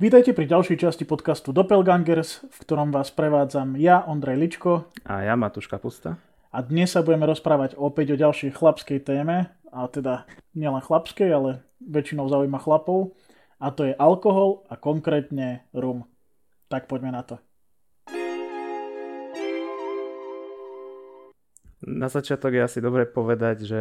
Vítajte pri ďalšej časti podcastu Doppelgangers, v ktorom vás prevádzam ja, Ondrej Ličko. A ja, Matúš Kapusta. A dnes sa budeme rozprávať opäť o ďalšej chlapskej téme, a teda nielen chlapskej, ale väčšinou zaujíma chlapov. A to je alkohol a konkrétne rum. Tak poďme na to. Na začiatok je asi dobre povedať, že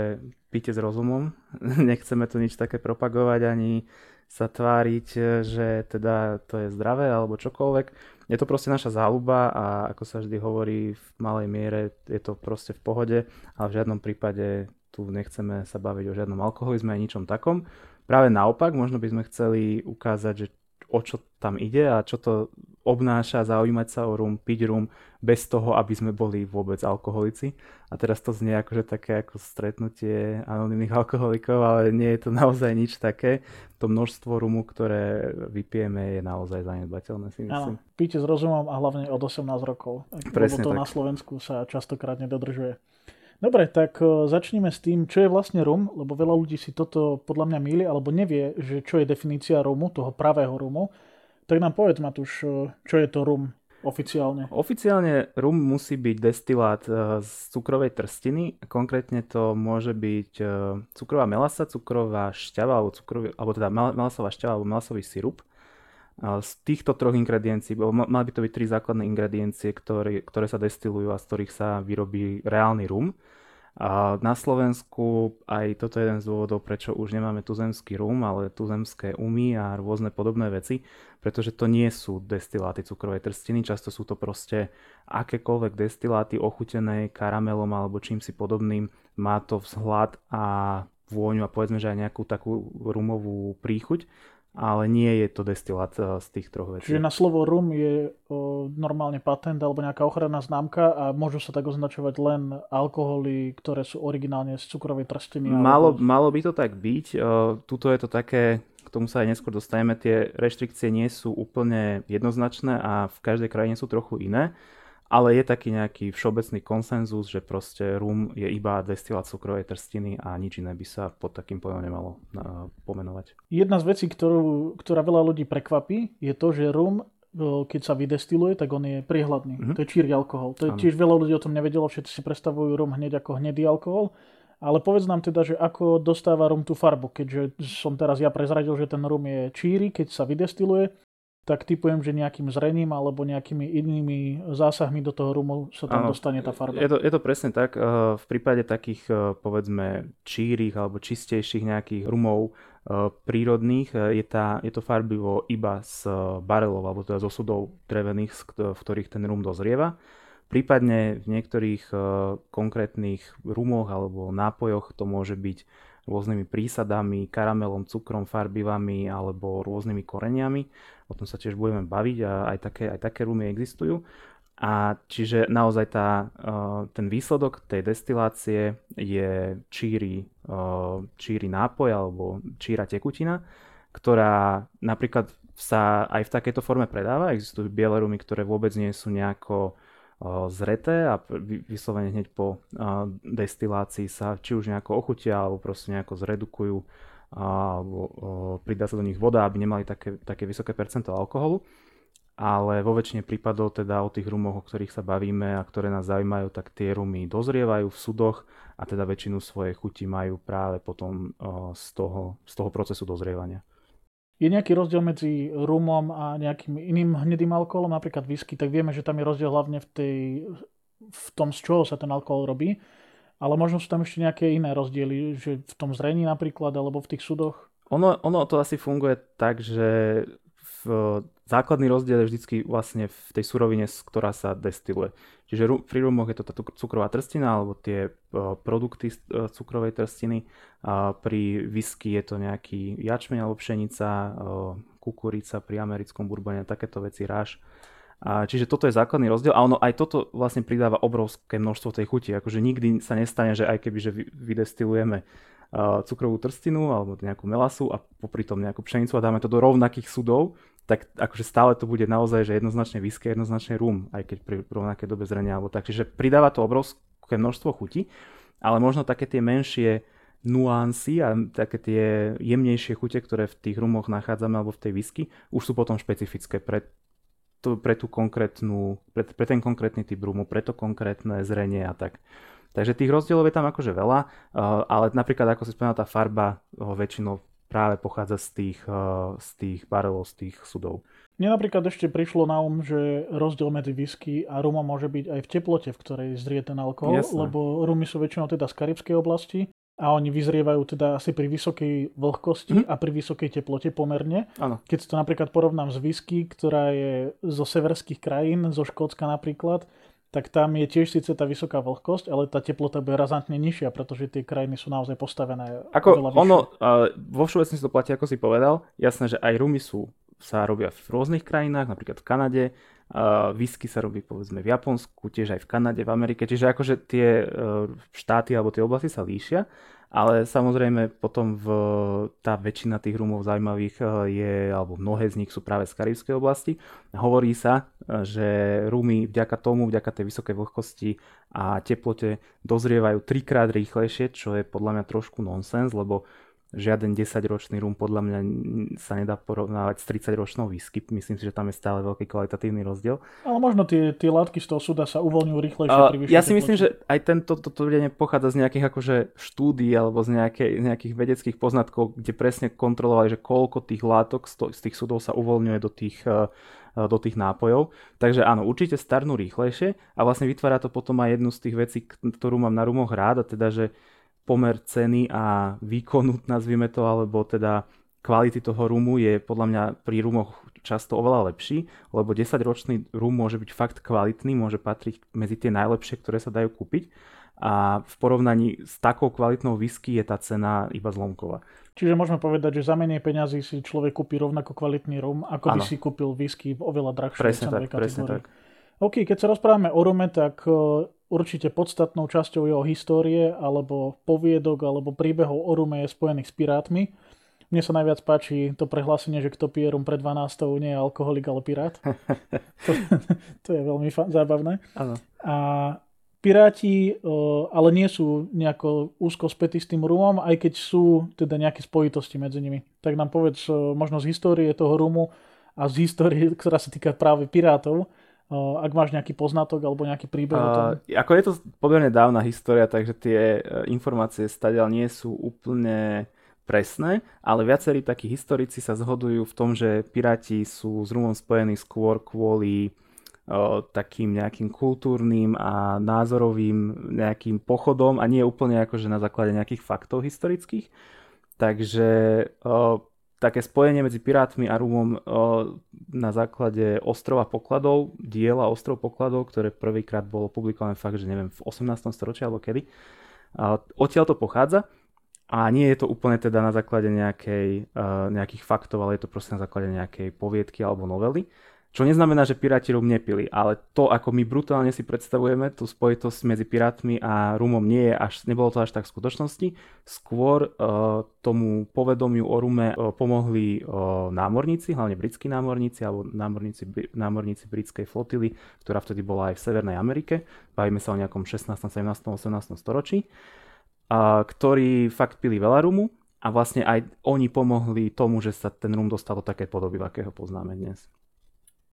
píte s rozumom. Nechceme tu nič také propagovať ani sa tváriť, že teda to je zdravé alebo čokoľvek. Je to proste naša záľuba a ako sa vždy hovorí v malej miere je to proste v pohode, ale v žiadnom prípade tu nechceme sa baviť o žiadnom alkoholizme ani ničom takom. Práve naopak, možno by sme chceli ukázať, že o čo tam ide a čo to obnáša zaujímať sa o rum, piť rum bez toho, aby sme boli vôbec alkoholici. A teraz to znie akože také ako stretnutie anonimných alkoholikov, ale nie je to naozaj nič také. To množstvo rumu, ktoré vypijeme, je naozaj zanedbateľné, si myslím. Áno, píte s rozumom a hlavne od 18 rokov. Presne lebo to tak. na Slovensku sa častokrát nedodržuje. Dobre, tak e, začníme s tým, čo je vlastne rum, lebo veľa ľudí si toto podľa mňa míli, alebo nevie, že čo je definícia rumu, toho pravého rumu. Tak nám povedz, Matúš, e, čo je to rum oficiálne? Oficiálne rum musí byť destilát e, z cukrovej trstiny. Konkrétne to môže byť cukrová melasa, cukrová šťava, alebo, cukrový, alebo teda mel- melasová šťava, alebo melasový sirup. Z týchto troch ingrediencií, bo ma- mali by to byť tri základné ingrediencie, ktoré, ktoré sa destilujú a z ktorých sa vyrobí reálny rum. A na Slovensku aj toto je jeden z dôvodov, prečo už nemáme tuzemský rum, ale tuzemské umy a rôzne podobné veci, pretože to nie sú destiláty cukrovej trstiny, často sú to proste akékoľvek destiláty ochutené karamelom alebo čím si podobným, má to vzhľad a vôňu a povedzme, že aj nejakú takú rumovú príchuť, ale nie je to destilát eh, z tých troch vecí. Čiže na slovo rum je o, normálne patent alebo nejaká ochranná známka a môžu sa tak označovať len alkoholy, ktoré sú originálne z cukrovej trstiny. Malo, alebo... malo by to tak byť. Uh, tuto je to také, k tomu sa aj neskôr dostaneme, tie reštrikcie nie sú úplne jednoznačné a v každej krajine sú trochu iné, ale je taký nejaký všeobecný konsenzus, že proste rum je iba destilát cukrovej trstiny a nič iné by sa pod takým pojmom nemalo uh, pomenovať. Jedna z vecí, ktorú, ktorá veľa ľudí prekvapí, je to, že rum, o, keď sa vydestiluje, tak on je priehľadný. Mhm. To je číry alkohol. To je tiež veľa ľudí o tom nevedelo, všetci si predstavujú rum hneď ako hnedý alkohol. Ale povedz nám teda, že ako dostáva rum tú farbu, keďže som teraz ja prezradil, že ten rum je číry, keď sa vydestiluje, tak typujem, že nejakým zrením alebo nejakými inými zásahmi do toho rumu sa tam Áno, dostane tá farba. Je to, je to presne tak. eh, V prípade takých, eh, povedzme, čírých alebo čistejších nejakých rumov eh, prírodných je, tá, je to farbivo iba z barelov alebo teda zo sudov drevených, z v ktorých ten rum dozrieva. Prípadne v niektorých konkrétnych rumoch alebo nápojoch to môže byť rôznymi prísadami, karamelom, cukrom, farbivami alebo rôznymi koreniami. O tom sa tiež budeme baviť a aj také, aj také rumy existujú. A čiže naozaj tá, uh, ten výsledok tej destilácie je číry, uh, číry nápoj alebo číra tekutina, ktorá napríklad sa aj v takejto forme predáva. Existujú biele rumy, ktoré vôbec nie sú nejako zreté a vyslovene hneď po destilácii sa či už nejako ochutia alebo proste nejako zredukujú alebo pridá sa do nich voda, aby nemali také, také vysoké percento alkoholu ale vo väčšine prípadov teda o tých rumoch, o ktorých sa bavíme a ktoré nás zaujímajú, tak tie rumy dozrievajú v sudoch a teda väčšinu svojej chuti majú práve potom z, toho, z toho procesu dozrievania. Je nejaký rozdiel medzi rumom a nejakým iným hnedým alkoholom, napríklad whisky, tak vieme, že tam je rozdiel hlavne v, tej, v tom, z čoho sa ten alkohol robí, ale možno sú tam ešte nejaké iné rozdiely, že v tom zrení napríklad, alebo v tých sudoch. Ono, ono to asi funguje tak, že základný rozdiel je vždycky vlastne v tej surovine, ktorá sa destiluje. Čiže pri rumoch je to tá cukrová trstina alebo tie uh, produkty z uh, cukrovej trstiny. A pri whisky je to nejaký jačmeň alebo pšenica, kukurica pri americkom bourbone, takéto veci, ráž. A čiže toto je základný rozdiel a ono aj toto vlastne pridáva obrovské množstvo tej chuti. Akože nikdy sa nestane, že aj keby že vy- vydestilujeme cukrovú trstinu alebo nejakú melasu a popri tom nejakú pšenicu a dáme to do rovnakých sudov, tak akože stále to bude naozaj, že jednoznačne whisky, jednoznačne rum, aj keď pri rovnakej dobe zrenia alebo tak. Čiže pridáva to obrovské množstvo chuti, ale možno také tie menšie nuancy a také tie jemnejšie chute, ktoré v tých rumoch nachádzame alebo v tej whisky, už sú potom špecifické pre, tú, pre, tú konkrétnu, pre, pre ten konkrétny typ rumu, pre to konkrétne zrenie a tak. Takže tých rozdielov je tam akože veľa, uh, ale napríklad ako si spomínal, tá farba uh, väčšinou práve pochádza z tých, uh, z tých barelov, z tých sudov. Mne napríklad ešte prišlo na um, že rozdiel medzi whisky a rumom môže byť aj v teplote, v ktorej zrie ten alkohol, Jasne. lebo rumy sú väčšinou teda z karibskej oblasti a oni vyzrievajú teda asi pri vysokej vlhkosti mm. a pri vysokej teplote pomerne. Ano. Keď to napríklad porovnám s whisky, ktorá je zo severských krajín, zo Škótska napríklad, tak tam je tiež síce tá vysoká vlhkosť, ale tá teplota bude razantne nižšia, pretože tie krajiny sú naozaj postavené Ako ono, uh, vo všeobecnosti to platí, ako si povedal, jasné, že aj rumy sú sa robia v rôznych krajinách, napríklad v Kanade, uh, whisky sa robí povedzme v Japonsku, tiež aj v Kanade, v Amerike, čiže akože tie uh, štáty alebo tie oblasti sa líšia, ale samozrejme potom v, tá väčšina tých rumov zaujímavých uh, je, alebo mnohé z nich sú práve z karibskej oblasti. Hovorí sa, uh, že rumy vďaka tomu, vďaka tej vysokej vlhkosti a teplote dozrievajú trikrát rýchlejšie, čo je podľa mňa trošku nonsens, lebo žiaden 10-ročný rum podľa mňa sa nedá porovnávať s 30-ročnou whisky. Myslím si, že tam je stále veľký kvalitatívny rozdiel. Ale možno tie, tie látky z toho súda sa uvoľňujú rýchlejšie uh, pri Ja si myslím, že aj tento to tvrdenie pochádza z nejakých akože štúdí alebo z nejakej, nejakých vedeckých poznatkov, kde presne kontrolovali, že koľko tých látok z, to, z tých súdov sa uvoľňuje do tých uh, do tých nápojov. Takže áno, určite starnú rýchlejšie a vlastne vytvára to potom aj jednu z tých vecí, ktorú mám na rumoch rád a teda, že pomer ceny a výkonu, nazvime to, alebo teda kvality toho rumu je podľa mňa pri rumoch často oveľa lepší, lebo 10-ročný rum môže byť fakt kvalitný, môže patriť medzi tie najlepšie, ktoré sa dajú kúpiť a v porovnaní s takou kvalitnou whisky je tá cena iba zlomková. Čiže môžeme povedať, že za menej peňazí si človek kúpi rovnako kvalitný rum, ako ano. by si kúpil whisky v oveľa drahšej presne tak, kategórii. Presne tak. OK, keď sa rozprávame o rume, tak určite podstatnou časťou jeho histórie alebo poviedok alebo príbehov o Rume je spojený s pirátmi. Mne sa najviac páči to prehlásenie, že kto pije rum pred 12. nie je alkoholik, ale pirát. to, to je veľmi fa- zábavné. Ano. A piráti ale nie sú nejako úzko spätí s tým rumom, aj keď sú teda nejaké spojitosti medzi nimi. Tak nám povedz možno z histórie toho rumu a z histórie, ktorá sa týka práve pirátov, ak máš nejaký poznatok alebo nejaký príbeh o tom? Ako je to pomerne dávna história, takže tie e, informácie stadiaľ nie sú úplne presné, ale viacerí takí historici sa zhodujú v tom, že piráti sú s Rumom spojení skôr kvôli takým nejakým kultúrnym a názorovým nejakým pochodom a nie úplne akože na základe nejakých faktov historických. Takže také spojenie medzi pirátmi a Rumom na základe ostrova pokladov, diela ostrov pokladov, ktoré prvýkrát bolo publikované fakt, že neviem, v 18. storočí alebo kedy. Odtiaľ to pochádza a nie je to úplne teda na základe nejakej, nejakých faktov, ale je to proste na základe nejakej poviedky alebo novely. Čo neznamená, že piráti rum nepili, ale to, ako my brutálne si predstavujeme tú spojitosť medzi pirátmi a rumom nie je až, nebolo to až tak v skutočnosti. Skôr uh, tomu povedomiu o rume uh, pomohli uh, námorníci, hlavne britskí námorníci alebo námorníci, námorníci britskej flotily, ktorá vtedy bola aj v Severnej Amerike. Bavíme sa o nejakom 16., 17., 18. storočí, uh, ktorí fakt pili veľa rumu a vlastne aj oni pomohli tomu, že sa ten rum dostal do také podoby, akého poznáme dnes.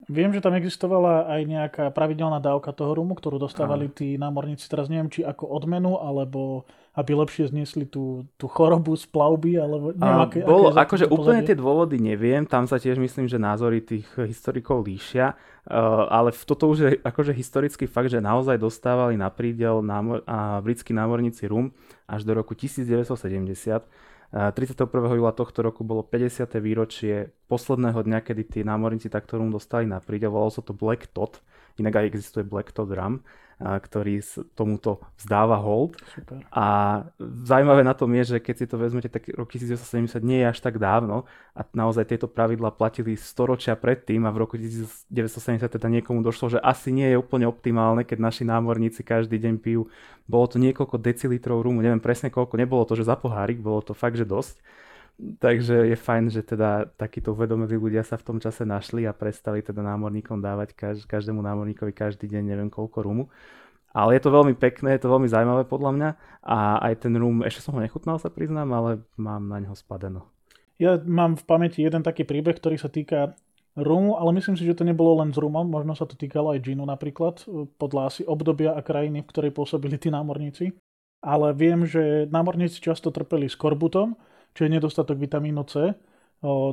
Viem, že tam existovala aj nejaká pravidelná dávka toho rumu, ktorú dostávali tí námorníci, teraz neviem, či ako odmenu, alebo aby lepšie zniesli tú, tú chorobu z plavby, alebo neviem, aké, bolo, aké akože úplne tie dôvody neviem, tam sa tiež myslím, že názory tých historikov líšia, uh, ale toto už je akože historický fakt, že naozaj dostávali na prídel námor, a britskí námorníci rum až do roku 1970 31. júla tohto roku bolo 50. výročie posledného dňa, kedy tí námorníci takto rum dostali na príde. Volalo sa to Black Tot, inak aj existuje Black Tot Rum ktorý tomuto vzdáva hold. Super. A zaujímavé na tom je, že keď si to vezmete, tak rok 1970 nie je až tak dávno a naozaj tieto pravidla platili storočia predtým a v roku 1970 teda niekomu došlo, že asi nie je úplne optimálne, keď naši námorníci každý deň pijú. Bolo to niekoľko decilitrov rumu, neviem presne koľko, nebolo to, že za pohárik, bolo to fakt, že dosť. Takže je fajn, že teda takíto uvedomili ľudia sa v tom čase našli a prestali teda námorníkom dávať kaž, každému námorníkovi každý deň neviem koľko rumu. Ale je to veľmi pekné, je to veľmi zaujímavé podľa mňa a aj ten rum, ešte som ho nechutnal sa priznám, ale mám na neho spadeno. Ja mám v pamäti jeden taký príbeh, ktorý sa týka rumu, ale myslím si, že to nebolo len s rumom, možno sa to týkalo aj džinu napríklad, podľa asi obdobia a krajiny, v ktorej pôsobili tí námorníci. Ale viem, že námorníci často trpeli skorbutom, čo je nedostatok vitamínu C.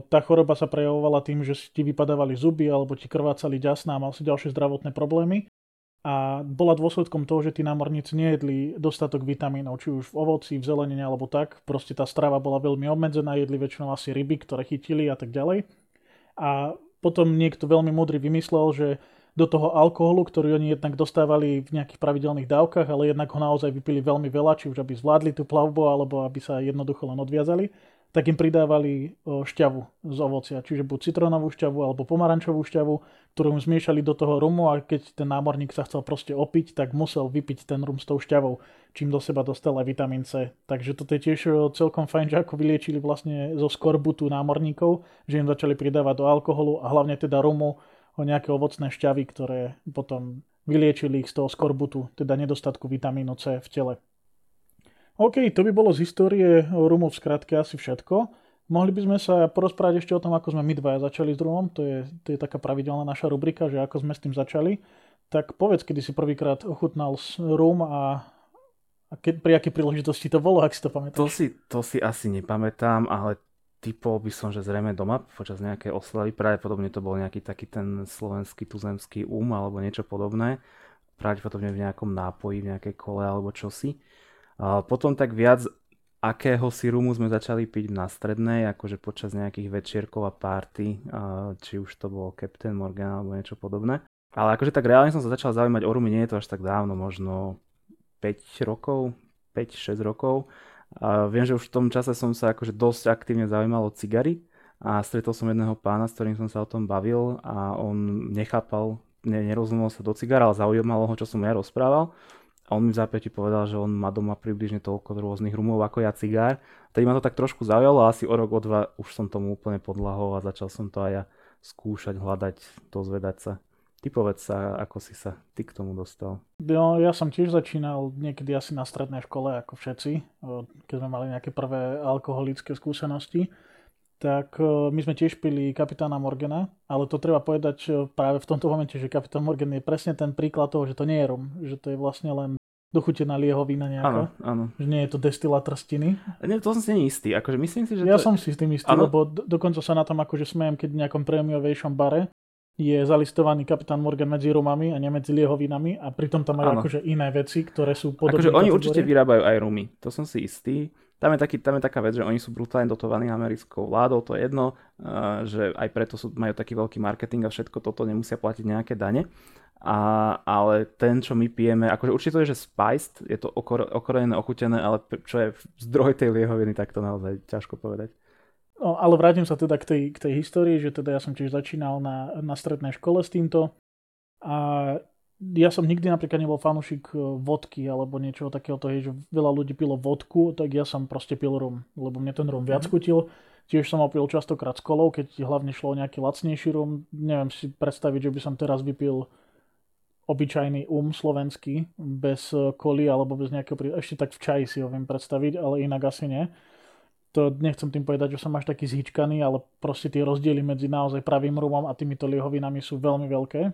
Tá choroba sa prejavovala tým, že ti vypadávali zuby alebo ti krvácali ďasná a mal si ďalšie zdravotné problémy a bola dôsledkom toho, že tí námorníci nejedli dostatok vitamínov, či už v ovoci, v zelenine alebo tak. Proste tá strava bola veľmi obmedzená, jedli väčšinou asi ryby, ktoré chytili a tak ďalej. A potom niekto veľmi múdry vymyslel, že do toho alkoholu, ktorý oni jednak dostávali v nejakých pravidelných dávkach, ale jednak ho naozaj vypili veľmi veľa, či už aby zvládli tú plavbu, alebo aby sa jednoducho len odviazali, tak im pridávali šťavu z ovocia, čiže buď citrónovú šťavu alebo pomarančovú šťavu, ktorú im zmiešali do toho rumu a keď ten námorník sa chcel proste opiť, tak musel vypiť ten rum s tou šťavou, čím do seba dostal aj vitamín C. Takže toto je tiež celkom fajn, že ako vyliečili vlastne zo skorbutu námorníkov, že im začali pridávať do alkoholu a hlavne teda rumu o nejaké ovocné šťavy, ktoré potom vyliečili ich z toho skorbutu, teda nedostatku vitamínu C v tele. OK, to by bolo z histórie rumov v skratke asi všetko. Mohli by sme sa porozprávať ešte o tom, ako sme my dvaja začali s rumom. To je, to je taká pravidelná naša rubrika, že ako sme s tým začali. Tak povedz, kedy si prvýkrát ochutnal rum a, a ke, pri akej príležitosti to bolo, ak si to pamätáš. To si, to si asi nepamätám, ale typol by som, že zrejme doma počas nejakej oslavy. Pravdepodobne to bol nejaký taký ten slovenský tuzemský um alebo niečo podobné. Pravdepodobne v nejakom nápoji, v nejakej kole alebo čosi. Potom tak viac akého si rumu sme začali piť na strednej, akože počas nejakých večierkov a párty, či už to bol Captain Morgan alebo niečo podobné. Ale akože tak reálne som sa začal zaujímať o rumy, nie je to až tak dávno, možno 5 rokov, 5-6 rokov. A viem, že už v tom čase som sa akože dosť aktívne zaujímal o cigary a stretol som jedného pána, s ktorým som sa o tom bavil a on nechápal, ne, nerozumel sa do cigara, ale zaujímalo ho, čo som ja rozprával. A on mi v zápäti povedal, že on má doma približne toľko rôznych rumov ako ja cigár. Tedy ma to tak trošku zaujalo a asi o rok, o dva už som tomu úplne podlahol a začal som to aj ja skúšať, hľadať, dozvedať sa. Ty povedz sa, ako si sa ty k tomu dostal. No, ja som tiež začínal niekedy asi na strednej škole, ako všetci, keď sme mali nejaké prvé alkoholické skúsenosti. Tak my sme tiež pili kapitána Morgana, ale to treba povedať práve v tomto momente, že kapitán Morgan je presne ten príklad toho, že to nie je rum, že to je vlastne len dochutená liehovina nejaká. Áno, áno. Že nie je to destilát trstiny. Nie, to som si nie istý. Akože myslím si, že ja to... som si s tým istý, ano? lebo do, dokonca sa na tom akože smejem, keď v nejakom prémiovejšom bare je zalistovaný kapitán Morgan medzi rumami a nie medzi liehovinami a pritom tam majú ano. akože iné veci, ktoré sú podobné. Akože oni určite vyrábajú aj rumy, to som si istý. Tam je, taký, tam je taká vec, že oni sú brutálne dotovaní americkou vládou, to je jedno, uh, že aj preto sú, majú taký veľký marketing a všetko toto nemusia platiť nejaké dane. A, ale ten, čo my pijeme, akože určite to je, že spiced, je to okor, okorenené, ochutené, ale čo je zdroj tej liehoviny, tak to naozaj ťažko povedať. No, ale vrátim sa teda k tej, k tej histórii, že teda ja som tiež začínal na, na strednej škole s týmto a ja som nikdy napríklad nebol fanúšik e, vodky alebo niečoho takéhoto, že veľa ľudí pilo vodku, tak ja som proste pil rum, lebo mne ten rum viac chutil. Tiež som ho pil častokrát s kolou, keď hlavne šlo o nejaký lacnejší rum. Neviem si predstaviť, že by som teraz vypil obyčajný um slovenský, bez eh, koli alebo bez nejakého... Ešte tak v čaji si ho viem predstaviť, ale inak asi nie. To nechcem tým povedať, že som až taký zhyčkaný, ale proste tie rozdiely medzi naozaj pravým rumom a týmito liehovinami sú veľmi veľké.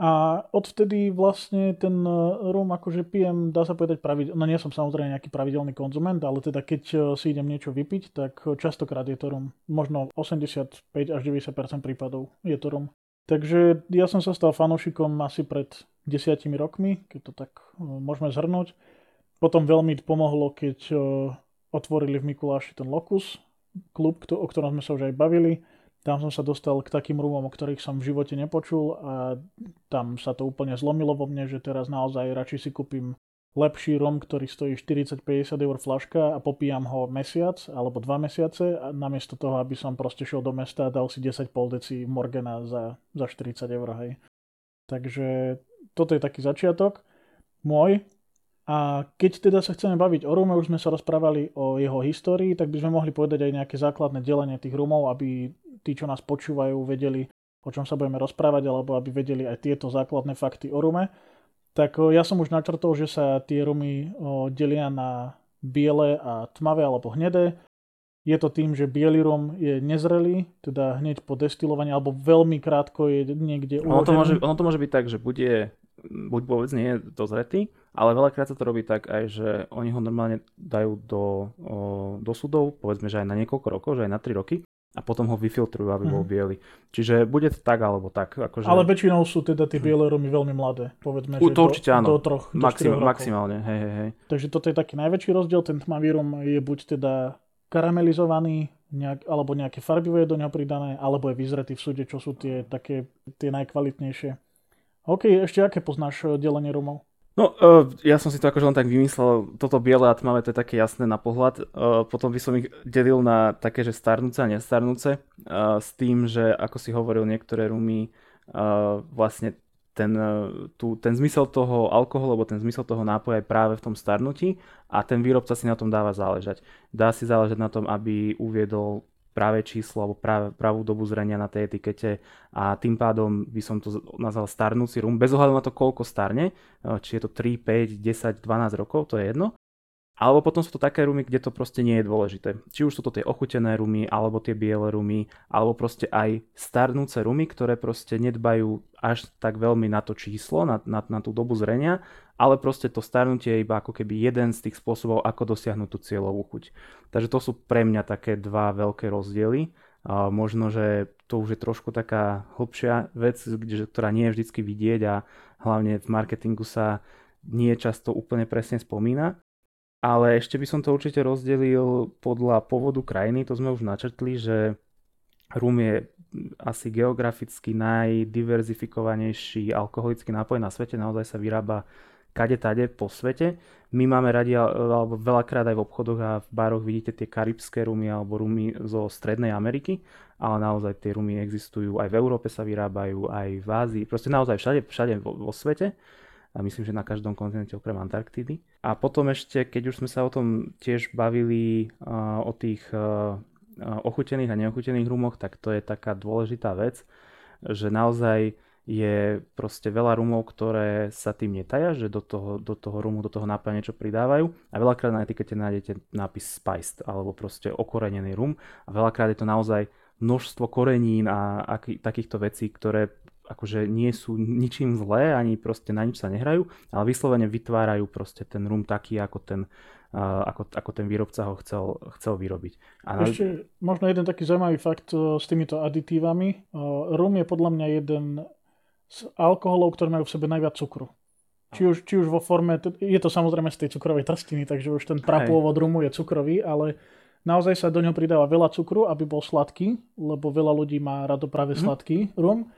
A odvtedy vlastne ten eh, rum akože pijem, dá sa povedať pravidelne, no nie som samozrejme nejaký pravidelný konzument, ale teda keď eh, si idem niečo vypiť, tak častokrát je to rum. Možno 85 až 90% prípadov je to rum. Takže ja som sa stal fanúšikom asi pred desiatimi rokmi, keď to tak e, môžeme zhrnúť. Potom veľmi pomohlo, keď e, otvorili v Mikuláši ten Locus, klub, o ktorom sme sa už aj bavili. Tam som sa dostal k takým rumom, o ktorých som v živote nepočul a tam sa to úplne zlomilo vo mne, že teraz naozaj radšej si kúpim lepší rom, ktorý stojí 40-50 eur flaška a popíjam ho mesiac alebo dva mesiace namiesto toho, aby som proste šiel do mesta a dal si 10 pol deci Morgana za, za 40 eur, hej. Takže toto je taký začiatok môj. A keď teda sa chceme baviť o rume, už sme sa rozprávali o jeho histórii, tak by sme mohli povedať aj nejaké základné delenie tých rumov, aby tí, čo nás počúvajú, vedeli, o čom sa budeme rozprávať, alebo aby vedeli aj tieto základné fakty o rume. tak o, ja som už načrtol, že sa tie rumy o, delia na biele a tmavé alebo hnedé. Je to tým, že biely rum je nezrelý, teda hneď po destilovaní, alebo veľmi krátko je niekde uložený. Ono to môže, ono to môže byť tak, že bude, buď vôbec nie je dozretý, ale veľakrát sa to robí tak aj, že oni ho normálne dajú do, o, do sudov, povedzme, že aj na niekoľko rokov, že aj na 3 roky a potom ho vyfiltrujú, aby bol mm. biely. Čiže bude to tak alebo tak. Akože... Ale väčšinou sú teda tie biele rumy veľmi mladé, povedzme, U, to že určite do, áno. do troch, Maxim, do maximálne, hej, hej, hej. Takže toto je taký najväčší rozdiel, ten tmavý rum je buď teda karamelizovaný, nejak, alebo nejaké farbivé do neho pridané, alebo je vyzretý v súde, čo sú tie také tie najkvalitnejšie. OK, ešte aké poznáš eh, delenie rumov? No, uh, ja som si to akože len tak vymyslel, toto biele a tmavé, to je také jasné na pohľad. Uh, potom by som ich delil na také, že starnúce a nestarnúce, uh, s tým, že ako si hovoril, niektoré rumy uh, vlastne ten, tu, ten zmysel toho alkoholu, alebo ten zmysel toho nápoja je práve v tom starnutí a ten výrobca si na tom dáva záležať. Dá si záležať na tom, aby uviedol práve číslo alebo práve, pravú dobu zrenia na tej etikete a tým pádom by som to nazval starnúci rum, bez ohľadu na to, koľko starne, e, či je to 3, 5, 10, 12 rokov, to je jedno. Alebo potom sú to také rumy, kde to proste nie je dôležité. Či už sú to tie ochutené rumy, alebo tie biele rumy, alebo proste aj starnúce rumy, ktoré proste nedbajú až tak veľmi na to číslo, na, na, na tú dobu zrenia, ale proste to starnutie je iba ako keby jeden z tých spôsobov, ako dosiahnuť tú cieľovú chuť. Takže to sú pre mňa také dva veľké rozdiely. A možno, že to už je trošku taká hlbšia vec, ktorá nie je vždycky vidieť a hlavne v marketingu sa nie často úplne presne spomína. Ale ešte by som to určite rozdelil podľa pôvodu krajiny, to sme už načrtli, že rum je asi geograficky najdiverzifikovanejší alkoholický nápoj na svete, naozaj sa vyrába kade tade po svete. My máme radi, alebo veľakrát aj v obchodoch a v baroch vidíte tie karibské rumy alebo rumy zo Strednej Ameriky, ale naozaj tie rumy existujú aj v Európe sa vyrábajú, aj v Ázii, proste naozaj všade, všade vo, vo svete a myslím, že na každom kontinente okrem Antarktidy. A potom ešte, keď už sme sa o tom tiež bavili uh, o tých uh, ochutených a neochutených rumoch, tak to je taká dôležitá vec, že naozaj je proste veľa rumov, ktoré sa tým netaja, že do toho, do toho rumu, do toho nápoja niečo pridávajú a veľakrát na etikete nájdete nápis spiced alebo proste okorenený rum a veľakrát je to naozaj množstvo korenín a aký, takýchto vecí, ktoré akože nie sú ničím zlé, ani proste na nič sa nehrajú, ale vyslovene vytvárajú proste ten rum taký, ako ten, uh, ako, ako ten výrobca ho chcel, chcel vyrobiť. A Ešte možno jeden taký zaujímavý fakt uh, s týmito aditívami. Uh, rum je podľa mňa jeden z alkoholov, ktoré majú v sebe najviac cukru. Či už, či už vo forme, je to samozrejme z tej cukrovej trstiny, takže už ten prapôvod rumu je cukrový, ale naozaj sa do ňoho pridáva veľa cukru, aby bol sladký, lebo veľa ľudí má rado práve mm. sladký rum.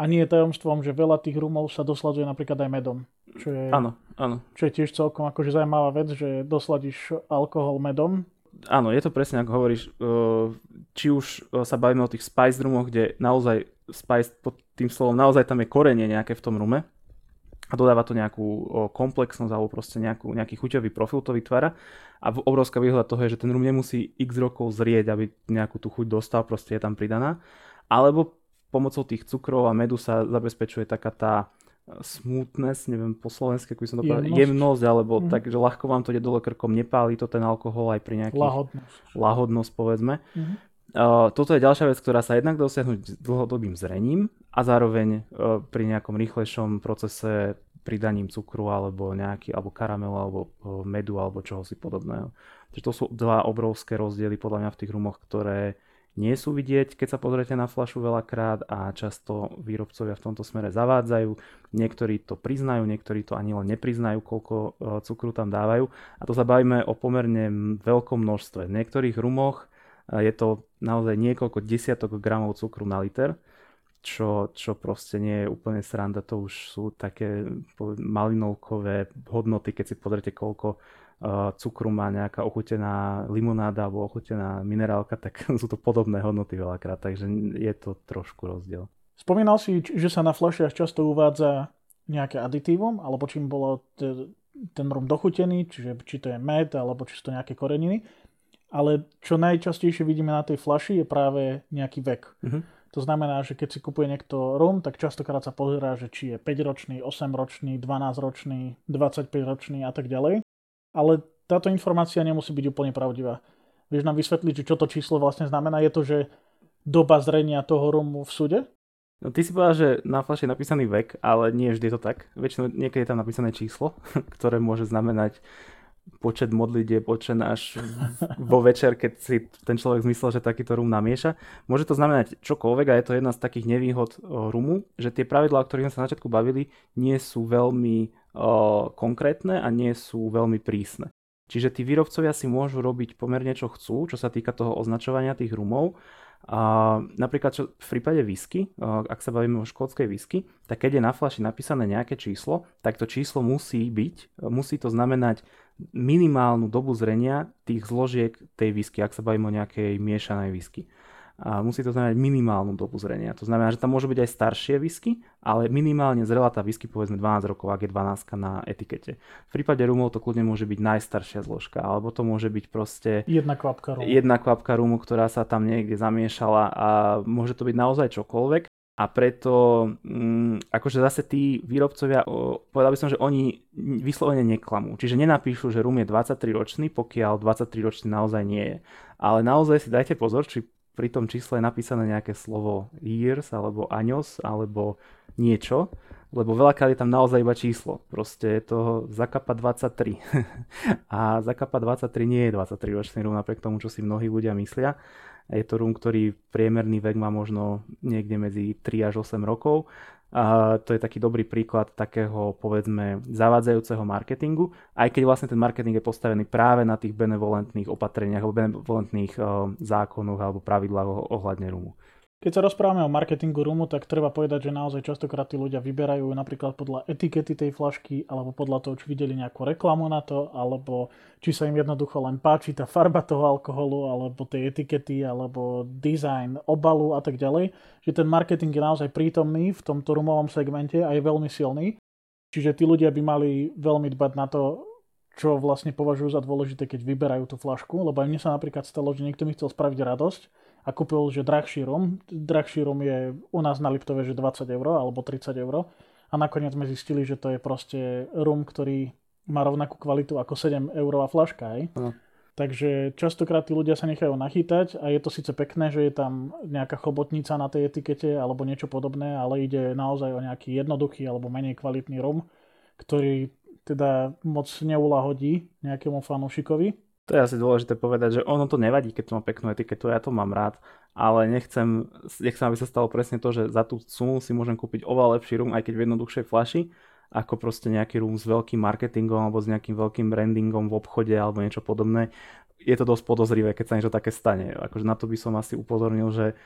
A nie je tajomstvom, že veľa tých rumov sa dosladzuje napríklad aj medom. Čo je, áno, áno. Čo je tiež celkom akože zaujímavá vec, že dosladíš alkohol medom. Áno, je to presne ako hovoríš. Či už sa bavíme o tých spice rumoch, kde naozaj spice pod tým slovom, naozaj tam je korenie nejaké v tom rume a dodáva to nejakú komplexnosť alebo proste nejakú, nejaký chuťový profil to vytvára. A obrovská výhoda toho je, že ten rum nemusí x rokov zrieť, aby nejakú tú chuť dostal, proste je tam pridaná. Alebo pomocou tých cukrov a medu sa zabezpečuje taká tá e, smoothness, neviem po slovensky, ako by som to povedal, jemnosť, jemnosť alebo mm. tak, že ľahko vám to ide dole krkom, nepálí to ten alkohol aj pri nejakých... Lahodnosť. Lahodnosť, povedzme. Mm. Uh, toto je ďalšia vec, ktorá sa jednak dosiahnuť dlhodobým zrením a zároveň uh, pri nejakom rýchlejšom procese pridaním cukru alebo nejaký, alebo karamelu, alebo uh, medu, alebo čoho si podobného. Takže to sú dva obrovské rozdiely podľa mňa v tých rumoch, ktoré nie sú vidieť, keď sa pozriete na flašu veľakrát a často výrobcovia v tomto smere zavádzajú. Niektorí to priznajú, niektorí to ani len nepriznajú, koľko e, cukru tam dávajú. A to sa bavíme o pomerne veľkom množstve. V niektorých rumoch e, je to naozaj niekoľko desiatok gramov cukru na liter, čo, čo proste nie je úplne sranda. To už sú také malinovkové hodnoty, keď si pozriete, koľko cukru má nejaká ochutená limonáda alebo ochutená minerálka, tak sú to podobné hodnoty veľakrát, takže je to trošku rozdiel. Spomínal si, že sa na fľašiach často uvádza nejaké aditívum, alebo čím bolo ten rum dochutený, čiže či to je med, alebo či sú to nejaké koreniny. Ale čo najčastejšie vidíme na tej flaši je práve nejaký vek. Uh-huh. To znamená, že keď si kupuje niekto rum, tak častokrát sa pozerá, že či je 5-ročný, 8-ročný, 12-ročný, 25-ročný a tak ďalej. Ale táto informácia nemusí byť úplne pravdivá. Vieš nám vysvetliť, čo to číslo vlastne znamená? Je to, že doba zrenia toho rumu v súde? No ty si povedal, že na flaši je napísaný vek, ale nie vždy je to tak. Väčšinou niekedy je tam napísané číslo, ktoré môže znamenať počet modlitieb náš vo večer, keď si ten človek zmyslel, že takýto rum namieša. Môže to znamenať čokoľvek a je to jedna z takých nevýhod rumu, že tie pravidlá, o ktorých sme sa na začiatku bavili, nie sú veľmi konkrétne a nie sú veľmi prísne. Čiže tí výrobcovia si môžu robiť pomerne čo chcú, čo sa týka toho označovania tých rumov a napríklad čo v prípade whisky, ak sa bavíme o škótskej whisky, tak keď je na flaši napísané nejaké číslo, tak to číslo musí byť, musí to znamenať minimálnu dobu zrenia tých zložiek tej whisky, ak sa bavíme o nejakej miešanej whisky a musí to znamenať minimálnu dobu zrenia. To znamená, že tam môžu byť aj staršie whisky, ale minimálne zrela tá whisky povedzme 12 rokov, ak je 12 na etikete. V prípade rumov to kľudne môže byť najstaršia zložka, alebo to môže byť proste jedna kvapka rumu. Jedna kvapka rumu, ktorá sa tam niekde zamiešala a môže to byť naozaj čokoľvek. A preto, mm, akože zase tí výrobcovia, o, povedal by som, že oni vyslovene neklamú. Čiže nenapíšu, že rum je 23 ročný, pokiaľ 23 ročný naozaj nie je. Ale naozaj si dajte pozor, či pri tom čísle je napísané nejaké slovo years alebo años alebo niečo, lebo veľakrát je tam naozaj iba číslo. Proste je to Zakapa 23. a Zakapa 23 nie je 23 ročný rum, napriek tomu, čo si mnohí ľudia myslia. Je to rum, ktorý priemerný vek má možno niekde medzi 3 až 8 rokov a to je taký dobrý príklad takého, povedzme, zavádzajúceho marketingu, aj keď vlastne ten marketing je postavený práve na tých benevolentných opatreniach alebo benevolentných uh, zákonoch alebo pravidlách ohľadne rumu. Keď sa rozprávame o marketingu rumu, tak treba povedať, že naozaj častokrát tí ľudia vyberajú napríklad podľa etikety tej flašky, alebo podľa toho, či videli nejakú reklamu na to, alebo či sa im jednoducho len páči tá farba toho alkoholu, alebo tej etikety, alebo design obalu a tak ďalej. Že ten marketing je naozaj prítomný v tomto rumovom segmente a je veľmi silný. Čiže tí ľudia by mali veľmi dbať na to, čo vlastne považujú za dôležité, keď vyberajú tú flašku, lebo aj mne sa napríklad stalo, že niekto mi chcel spraviť radosť a kúpil, že drahší rum. Drahší rum je u nás na Liptove, že 20 eur alebo 30 eur. A nakoniec sme zistili, že to je proste rum, ktorý má rovnakú kvalitu ako 7 eurová flaška. Aj? No. Takže častokrát tí ľudia sa nechajú nachytať a je to síce pekné, že je tam nejaká chobotnica na tej etikete alebo niečo podobné, ale ide naozaj o nejaký jednoduchý alebo menej kvalitný rum, ktorý teda moc neulahodí nejakému fanúšikovi. To je asi dôležité povedať, že ono to nevadí, keď to má peknú etiketu, ja to mám rád, ale nechcem, nechcem, aby sa stalo presne to, že za tú sumu si môžem kúpiť oveľa lepší rum, aj keď v jednoduchšej flaši, ako proste nejaký rum s veľkým marketingom alebo s nejakým veľkým brandingom v obchode alebo niečo podobné. Je to dosť podozrivé, keď sa niečo také stane. Akože na to by som asi upozornil, že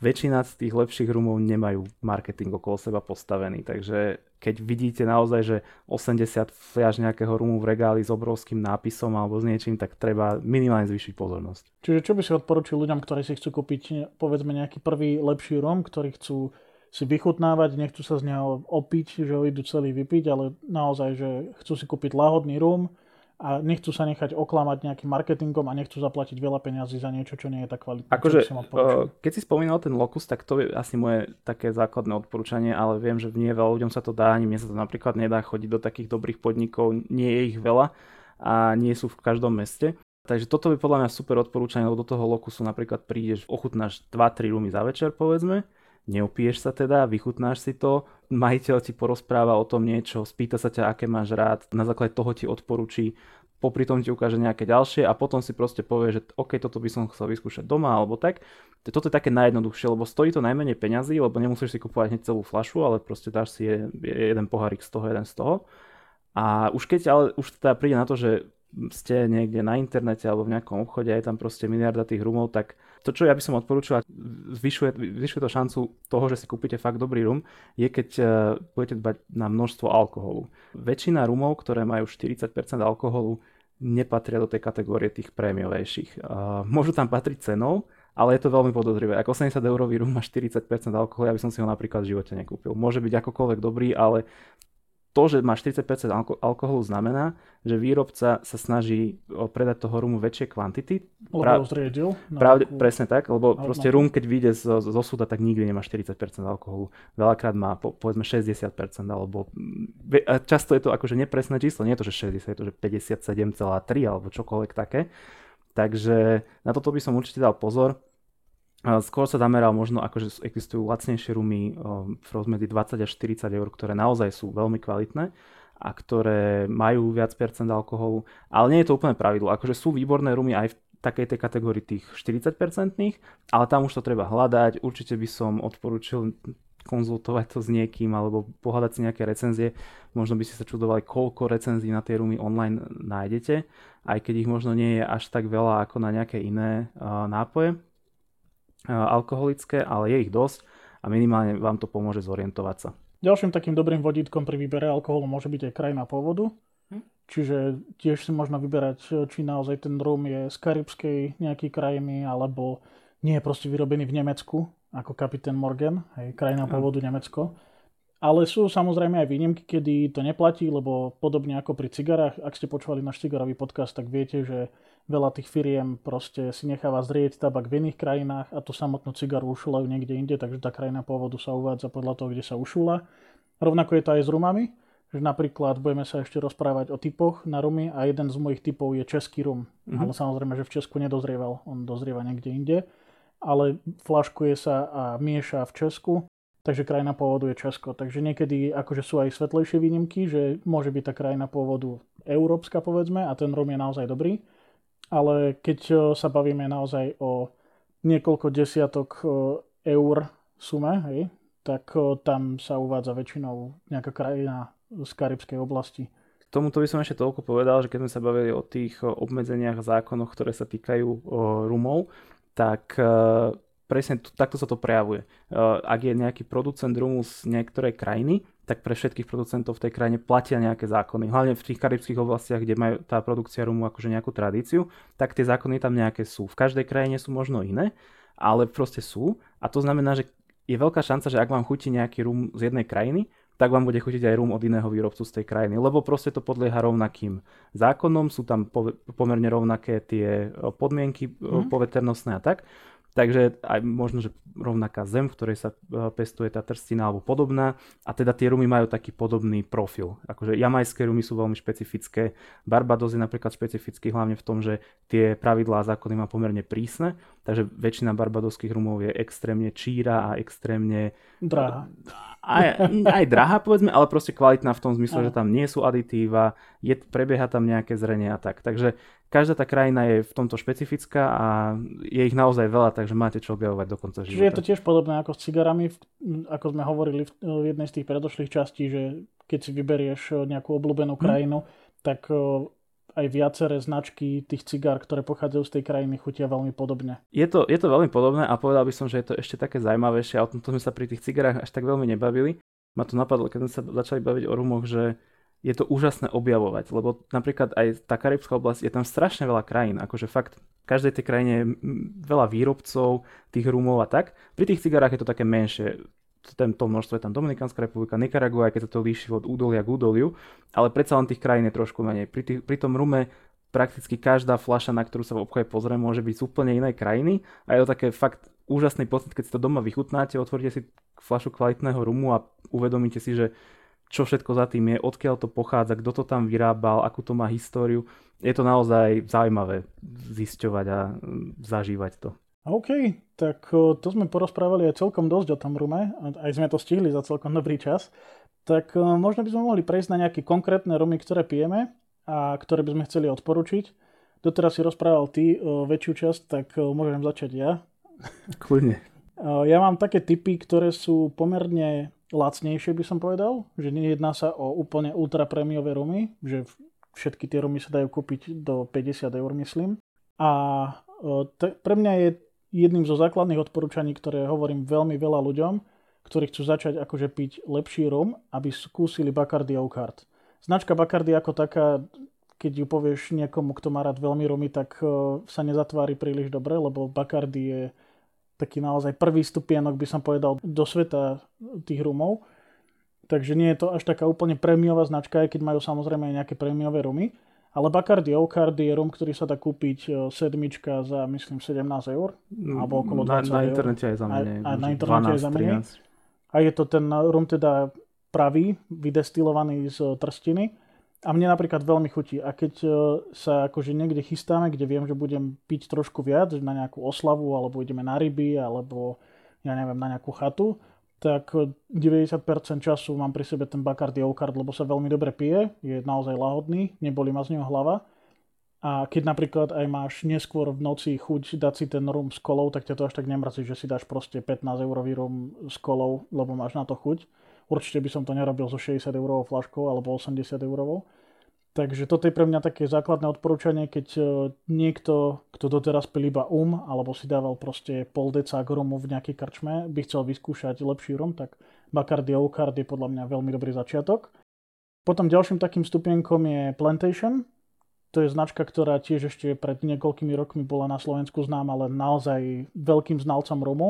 väčšina z tých lepších rumov nemajú marketing okolo seba postavený, takže keď vidíte naozaj, že 80 fliaž nejakého rumu v regáli s obrovským nápisom alebo s niečím, tak treba minimálne zvýšiť pozornosť. Čiže čo by si odporučil ľuďom, ktorí si chcú kúpiť povedzme nejaký prvý lepší rum, ktorý chcú si vychutnávať, nechcú sa z neho opiť, že ho idú celý vypiť, ale naozaj, že chcú si kúpiť lahodný rum, a nechcú sa nechať oklamať nejakým marketingom a nechcú zaplatiť veľa peňazí za niečo, čo nie je tak kvalitné. Akože, keď si spomínal ten Locus, tak to je asi moje také základné odporúčanie, ale viem, že nie veľa ľuďom sa to dá, ani mne sa to napríklad nedá chodiť do takých dobrých podnikov, nie je ich veľa a nie sú v každom meste. Takže toto by podľa mňa super odporúčanie, lebo do toho Locusu napríklad prídeš, ochutnáš 2-3 rumy za večer, povedzme, neopiješ sa teda, vychutnáš si to, majiteľ ti porozpráva o tom niečo, spýta sa ťa, aké máš rád, na základe toho ti odporúči, popri tom ti ukáže nejaké ďalšie a potom si proste povie, že OK, toto by som chcel vyskúšať doma alebo tak. Toto je také najjednoduchšie, lebo stojí to najmenej peňazí, lebo nemusíš si kupovať hneď celú flašu, ale proste dáš si jeden pohárik z toho, jeden z toho. A už keď ale už teda príde na to, že ste niekde na internete alebo v nejakom obchode a je tam proste miliarda tých rumov, tak to, čo ja by som odporúčal, zvyšuje, zvyšuje to šancu toho, že si kúpite fakt dobrý rum, je keď uh, budete dbať na množstvo alkoholu. Väčšina rumov, ktoré majú 40% alkoholu, nepatria do tej kategórie tých prémiovejších. Uh, môžu tam patriť cenou, ale je to veľmi podozrivé. Ako 80 eurový rum má 40% alkoholu, ja by som si ho napríklad v živote nekúpil. Môže byť akokoľvek dobrý, ale to, že má 40% alko- alkoholu znamená, že výrobca sa snaží predať toho rumu väčšie kvantity. Lebo pra- zriedil. Pravde, presne tak, lebo alebo proste rum, keď vyjde zo, zo súda, tak nikdy nemá 40% alkoholu. Veľakrát má po, povedzme 60% alebo a často je to akože nepresné číslo, nie je to, že 60, je to, že 57,3 alebo čokoľvek také. Takže na toto by som určite dal pozor. Skôr sa zameral možno, akože existujú lacnejšie rumy v rozmedzi 20 až 40 eur, ktoré naozaj sú veľmi kvalitné a ktoré majú viac percent alkoholu, ale nie je to úplne pravidlo. Akože sú výborné rumy aj v takej tej kategórii tých 40-percentných, ale tam už to treba hľadať. Určite by som odporúčil konzultovať to s niekým alebo pohľadať si nejaké recenzie. Možno by ste sa čudovali, koľko recenzií na tie rumy online nájdete, aj keď ich možno nie je až tak veľa ako na nejaké iné uh, nápoje alkoholické, ale je ich dosť a minimálne vám to pomôže zorientovať sa. Ďalším takým dobrým vodítkom pri výbere alkoholu môže byť aj krajina pôvodu. Hm? Čiže tiež si možno vyberať, či naozaj ten rum je z karibskej nejakej krajiny, alebo nie je proste vyrobený v Nemecku, ako kapitán Morgan, hej, krajina pôvodu hm. Nemecko. Ale sú samozrejme aj výnimky, kedy to neplatí, lebo podobne ako pri cigarách, ak ste počúvali náš cigarový podcast, tak viete, že veľa tých firiem proste si necháva zrieť tabak v iných krajinách a tú samotnú cigaru ušulajú niekde inde, takže tá krajina pôvodu sa uvádza podľa toho, kde sa ušula. Rovnako je to aj s rumami, že napríklad budeme sa ešte rozprávať o typoch na rumy a jeden z mojich typov je český rum. Mm-hmm. Ale samozrejme, že v Česku nedozrieval, on dozrieva niekde inde. Ale flaškuje sa a mieša v Česku takže krajina pôvodu je Česko. Takže niekedy akože sú aj svetlejšie výnimky, že môže byť tá krajina pôvodu európska povedzme a ten rom je naozaj dobrý. Ale keď e, sa bavíme naozaj o niekoľko desiatok e, eur sume, hej, tak e, tam sa uvádza väčšinou nejaká krajina z karibskej oblasti. Tomuto by som ešte toľko povedal, že keď sme sa bavili o tých obmedzeniach a zákonoch, ktoré sa týkajú rumov, tak presne t- takto sa to prejavuje. Uh, ak je nejaký producent rumu z niektorej krajiny, tak pre všetkých producentov v tej krajine platia nejaké zákony. Hlavne v tých karibských oblastiach, kde majú tá produkcia rumu akože nejakú tradíciu, tak tie zákony tam nejaké sú. V každej krajine sú možno iné, ale proste sú. A to znamená, že je veľká šanca, že ak vám chutí nejaký rum z jednej krajiny, tak vám bude chutiť aj rum od iného výrobcu z tej krajiny, lebo proste to podlieha rovnakým zákonom, sú tam pomerne rovnaké tie podmienky mm. poveternostné a tak. Takže aj možno, že rovnaká zem, v ktorej sa e, pestuje tá trstina alebo podobná a teda tie rumy majú taký podobný profil. Akože jamajské rumy sú veľmi špecifické, Barbados je napríklad špecifický hlavne v tom, že tie pravidlá a zákony má pomerne prísne, takže väčšina barbadoských rumov je extrémne číra a extrémne... Drahá. Aj, aj drahá povedzme, ale proste kvalitná v tom zmysle, že tam nie sú aditíva, je, prebieha tam nejaké zrenie a tak. Takže každá tá krajina je v tomto špecifická a je ich naozaj veľa, takže máte čo objavovať do konca života. Čiže je to tiež podobné ako s cigarami, ako sme hovorili v jednej z tých predošlých častí, že keď si vyberieš eh, nejakú obľúbenú hm. krajinu, hmm. tak eh, aj viaceré značky tých cigár, ktoré pochádzajú z tej krajiny, chutia veľmi podobne. Je to, je to veľmi podobné a povedal by som, že je to ešte také zaujímavejšie a o tomto sme sa pri tých cigarách až tak veľmi nebavili. Ma to napadlo, keď sme sa začali baviť o rumoch, že je to úžasné objavovať, lebo napríklad aj tá karibská oblasť, je tam strašne veľa krajín, akože fakt v každej tej krajine je veľa výrobcov tých rumov a tak. Pri tých cigarách je to také menšie, to množstvo je tam Dominikánska republika, Nikaragua, keď sa to líši od údolia k údoliu, ale predsa len tých krajín je trošku menej. Pri, tých, pri tom rume prakticky každá fľaša, na ktorú sa v obchode pozrie, môže byť z úplne inej krajiny a je to také fakt úžasný pocit, keď si to doma vychutnáte, otvoríte si fľašu kvalitného rumu a uvedomíte si, že čo všetko za tým je, odkiaľ to pochádza, kto to tam vyrábal, akú to má históriu. Je to naozaj zaujímavé zisťovať a mm, zažívať to. OK, tak to sme porozprávali aj celkom dosť o tom rume, aj sme to stihli za celkom dobrý čas. Tak možno by sme mohli prejsť na nejaké konkrétne rumy, ktoré pijeme a ktoré by sme chceli odporučiť. Doteraz si rozprával ty väčšiu časť, tak môžem začať ja. Kľudne. Ja mám také typy, ktoré sú pomerne lacnejšie by som povedal, že nejedná sa o úplne ultraprémiové rumy, že všetky tie rumy sa dajú kúpiť do 50 eur myslím. A t- pre mňa je jedným zo základných odporúčaní, ktoré hovorím veľmi veľa ľuďom, ktorí chcú začať akože piť lepší rum, aby skúsili Bacardi Oakard. Značka Bacardi ako taká, keď ju povieš niekomu, kto má rád veľmi rumy, tak sa nezatvári príliš dobre, lebo Bacardi je taký naozaj prvý stupienok, by som povedal, do sveta tých rumov. takže nie je to až taká úplne prémiová značka, aj keď majú samozrejme aj nejaké prémiové rumy. Ale Bacardi Ocardi je rum, ktorý sa dá kúpiť e, sedmička za, myslím, 17 eur. Alebo okolo 20 na, na internete aj za menej. A, a na internete 12, aj za menej. A je to ten rum teda pravý, vydestilovaný z trstiny. A mne napríklad veľmi chutí. A keď e, sa akože niekde chystáme, kde viem, že budem piť trošku viac, na nejakú oslavu, alebo ideme na ryby, alebo ja neviem, na nejakú chatu, tak 90% času mám pri sebe ten Bacardi Oakard, lebo sa veľmi dobre pije, je naozaj lahodný, neboli ma z neho hlava. A keď napríklad aj máš neskôr v noci chuť dať si ten rum s kolou, tak ťa to až tak nemrzí, že si dáš proste 15 eurový rum s kolou, lebo máš na to chuť. Určite by som to nerobil so 60 eurovou flaškou alebo 80 eurovou. Takže toto je pre mňa také základné odporúčanie, keď e, niekto, kto doteraz pil iba um, alebo si dával proste pol decák rumu v nejakej krčme, by chcel vyskúšať lepší rum, tak Bacardi Oakard je podľa mňa veľmi dobrý začiatok. Potom ďalším takým stupienkom je Plantation. To je značka, ktorá tiež ešte pred niekoľkými rokmi bola na Slovensku známa, ale naozaj veľkým znalcom rumu.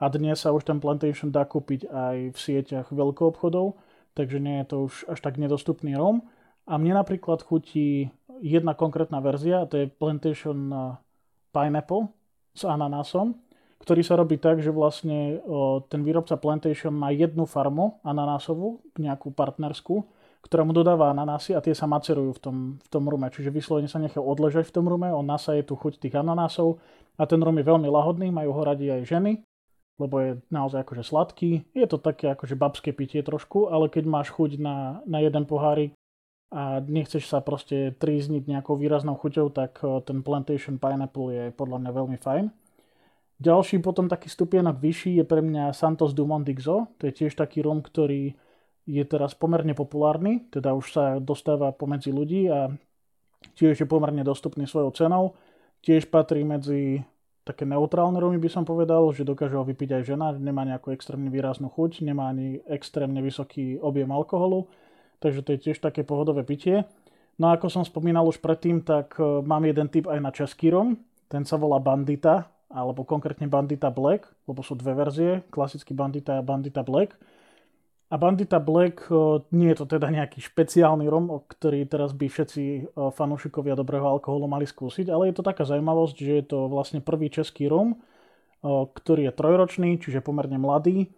A dnes sa už ten Plantation dá kúpiť aj v sieťach veľkoobchodov, takže nie je to už až tak nedostupný rum. A mne napríklad chutí jedna konkrétna verzia, to je Plantation eh, Pineapple s ananásom, ktorý sa robí tak, že vlastne ten výrobca Plantation má jednu farmu ananásovú, nejakú partnerskú, ktorá mu dodáva ananásy a tie sa macerujú v tom, v tom rume. Čiže vyslovene sa nechá odležať v tom rume, on nasaje tu chuť tých ananásov a ten rum je veľmi lahodný, majú ho radi aj ženy, lebo je naozaj akože sladký. Je to také akože babské pitie trošku, ale keď máš chuť na, na jeden pohárik, a nechceš sa proste trízniť nejakou výraznou chuťou, tak eh, ten Plantation Pineapple je podľa mňa veľmi fajn. Ďalší potom taký stupienok vyšší je pre mňa Santos Dumont Dixo. To je tiež taký rum, ktorý je teraz pomerne populárny, teda už sa dostáva pomedzi ľudí a tiež je pomerne dostupný svojou cenou. Tiež patrí medzi také neutrálne rumy by som povedal, že dokáže ho vypiť aj žena, nemá nejakú extrémne výraznú chuť, nemá ani extrémne vysoký objem alkoholu takže to je tiež také pohodové pitie. No a ako som spomínal už predtým, tak e, mám jeden typ aj na český rom. Ten sa volá Bandita, alebo konkrétne Bandita Black, lebo sú dve verzie, klasický Bandita a Bandita Black. A Bandita Black e, nie je to teda nejaký špeciálny rom, o ktorý teraz by všetci e, fanúšikovia dobrého alkoholu mali skúsiť, ale je to taká zaujímavosť, že je to vlastne prvý český rom, ktorý je trojročný, čiže pomerne mladý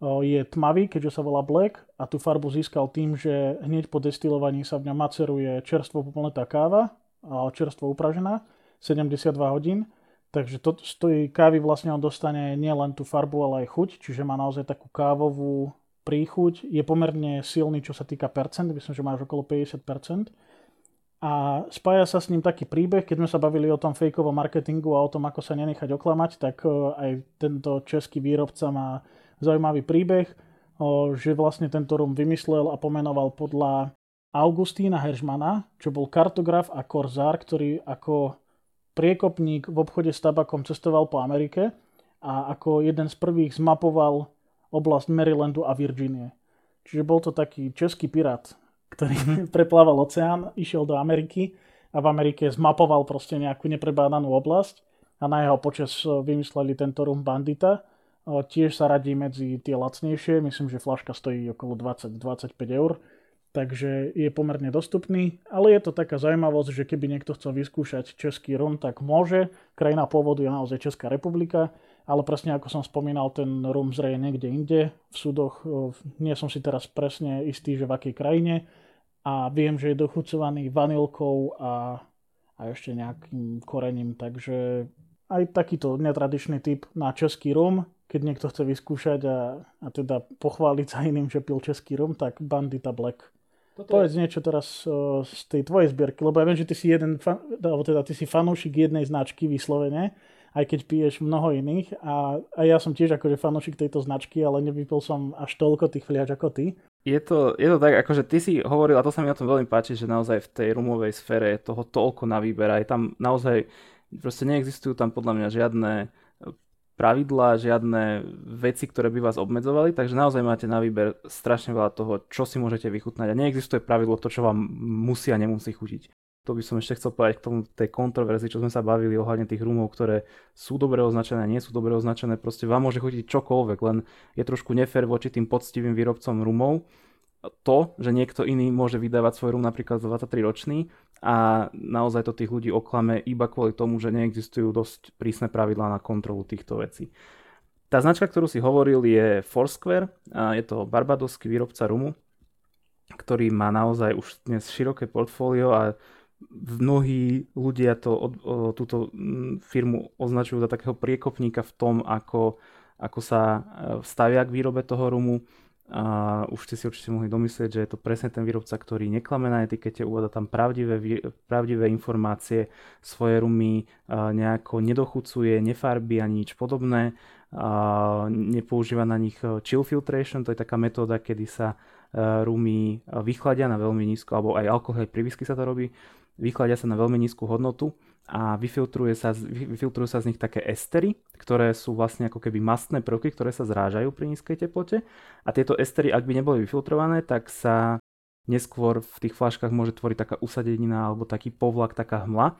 je tmavý, keďže sa volá black a tú farbu získal tým, že hneď po destilovaní sa v ňom maceruje čerstvo popolnetá káva, čerstvo upražená, 72 hodín. Takže to, z tej kávy vlastne on dostane nielen tú farbu, ale aj chuť, čiže má naozaj takú kávovú príchuť. Je pomerne silný, čo sa týka percent, myslím, že máš okolo 50%. A spája sa s ním taký príbeh, keď sme sa bavili o tom fejkovom marketingu a o tom, ako sa nenechať oklamať, tak e, aj tento český výrobca má zaujímavý príbeh, že vlastne tento rum vymyslel a pomenoval podľa Augustína Heržmana, čo bol kartograf a korzár, ktorý ako priekopník v obchode s tabakom cestoval po Amerike a ako jeden z prvých zmapoval oblasť Marylandu a Virginie. Čiže bol to taký český pirát, ktorý preplával oceán, išiel do Ameriky a v Amerike zmapoval proste nejakú neprebádanú oblasť a na jeho počas vymysleli tento rum bandita Tiež sa radí medzi tie lacnejšie, myslím, že flaška stojí okolo 20-25 eur, takže je pomerne dostupný, ale je to taká zaujímavosť, že keby niekto chcel vyskúšať český rum, tak môže. Krajina pôvodu je naozaj Česká republika, ale presne ako som spomínal, ten rum zreje niekde inde, v súdoch, nie som si teraz presne istý, že v akej krajine a viem, že je dochucovaný vanilkou a, a ešte nejakým korením, takže aj takýto netradičný typ na český rum keď niekto chce vyskúšať a, a teda pochváliť sa iným, že pil český rum, tak Bandita Black. Toto Povedz je... niečo teraz uh, z tej tvojej zbierky, lebo ja viem, že ty si jeden, fan, alebo teda ty si fanúšik jednej značky vyslovene, aj keď piješ mnoho iných a, a ja som tiež akože fanúšik tejto značky, ale nevypil som až toľko tých fliač ako ty. Je to, je to tak, akože ty si hovoril, a to sa mi o tom veľmi páči, že naozaj v tej rumovej sfére je toho toľko na výber, aj tam naozaj proste neexistujú tam podľa mňa žiadne pravidlá, žiadne veci, ktoré by vás obmedzovali, takže naozaj máte na výber strašne veľa toho, čo si môžete vychutnať a neexistuje pravidlo to, čo vám musí a nemusí chutiť. To by som ešte chcel povedať k tomu tej kontroverzii, čo sme sa bavili ohľadne tých rumov, ktoré sú dobre označené nie sú dobre označené. Proste vám môže chutiť čokoľvek, len je trošku nefér voči tým poctivým výrobcom rumov, to, že niekto iný môže vydávať svoj rum napríklad za 23 ročný a naozaj to tých ľudí oklame iba kvôli tomu, že neexistujú dosť prísne pravidlá na kontrolu týchto vecí. Tá značka, ktorú si hovoril, je Foursquare. A je to barbadovský výrobca rumu, ktorý má naozaj už dnes široké portfólio a mnohí ľudia to, o, túto firmu označujú za takého priekopníka v tom, ako, ako sa e, stavia k výrobe toho rumu. A už ste si určite mohli domyslieť, že je to presne ten výrobca, ktorý neklame na etikete, uvádza tam pravdivé, pravdivé informácie, svoje rumy nejako nedochucuje, nefarbí ani nič podobné, nepoužíva na nich e, chill filtration, to je taká metóda, kedy sa e, rumy vychladia na veľmi nízko, alebo aj alkohol, aj pri whisky sa to robí, vychladia sa na veľmi nízku hodnotu a vyfiltruje sa, vyfiltrujú sa z nich také estery, ktoré sú vlastne ako keby mastné prvky, ktoré sa zrážajú pri nízkej teplote. A tieto estery, ak by neboli vyfiltrované, tak sa neskôr v tých flaškách môže tvoriť taká usadenina alebo taký povlak, taká hmla,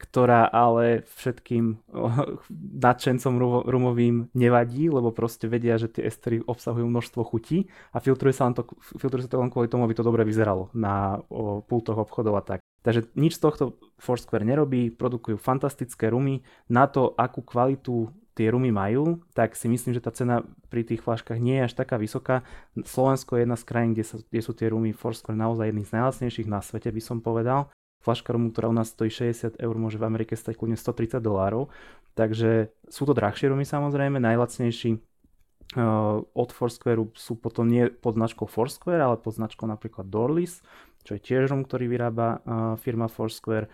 ktorá ale všetkým nadšencom rumovým nevadí, lebo proste vedia, že tie estery obsahujú množstvo chutí a filtruje sa, len to, filtruje sa to len kvôli tomu, aby to dobre vyzeralo na pultoch obchodov a tak. Takže nič z tohto Foursquare nerobí, produkujú fantastické rumy. Na to, akú kvalitu tie rumy majú, tak si myslím, že tá cena pri tých flaškách nie je až taká vysoká. Slovensko je jedna z krajín, kde, sa, kde sú tie rumy Foursquare naozaj jedný z najlacnejších na svete, by som povedal. Flaška rumu, ktorá u nás stojí 60 eur, môže v Amerike stať kľudne 130 dolárov. Takže sú to drahšie rumy samozrejme, najlacnejší uh, od Foursquare sú potom nie pod značkou Foursquare, ale pod značkou napríklad Dorlis čo je tiež rum, ktorý vyrába firma Foursquare.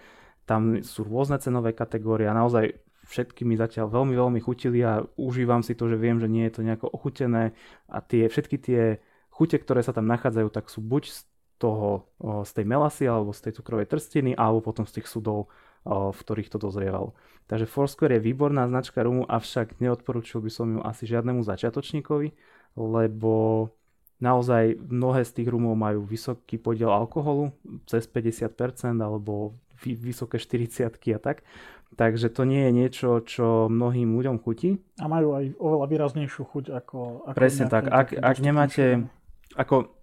Tam sú rôzne cenové kategórie a naozaj všetky mi zatiaľ veľmi, veľmi chutili a užívam si to, že viem, že nie je to nejako ochutené a tie, všetky tie chute, ktoré sa tam nachádzajú, tak sú buď z toho, z tej melasy alebo z tej cukrovej trstiny alebo potom z tých sudov, v ktorých to dozrievalo. Takže Foursquare je výborná značka rumu, avšak neodporúčil by som ju asi žiadnemu začiatočníkovi, lebo Naozaj mnohé z tých rumov majú vysoký podiel alkoholu, cez 50% alebo vysoké 40 a tak. Takže to nie je niečo, čo mnohým ľuďom chutí. A majú aj oveľa výraznejšiu chuť ako... ako Presne tak. Ak, ak nemáte... Ako,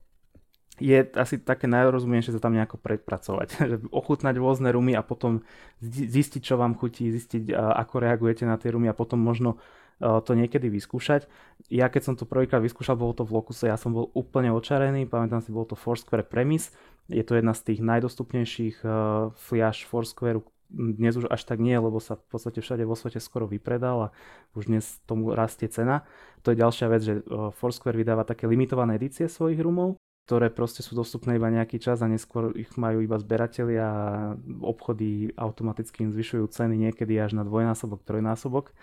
je asi také najrozumnejšie sa tam nejako predpracovať. Ochutnať rôzne rumy a potom zistiť, čo vám chutí, zistiť, ako reagujete na tie rumy a potom možno to niekedy vyskúšať. Ja keď som to prvýkrát vyskúšal, bolo to v Locuse, ja som bol úplne očarený, pamätám si, bol to Foursquare Premise, je to jedna z tých najdostupnejších uh, fliaž Foursquare, dnes už až tak nie, lebo sa v podstate všade vo svete skoro vypredal a už dnes tomu rastie cena. To je ďalšia vec, že Foursquare vydáva také limitované edície svojich rumov, ktoré proste sú dostupné iba nejaký čas a neskôr ich majú iba zberatelia a obchody automaticky im zvyšujú ceny niekedy až na dvojnásobok, trojnásobok.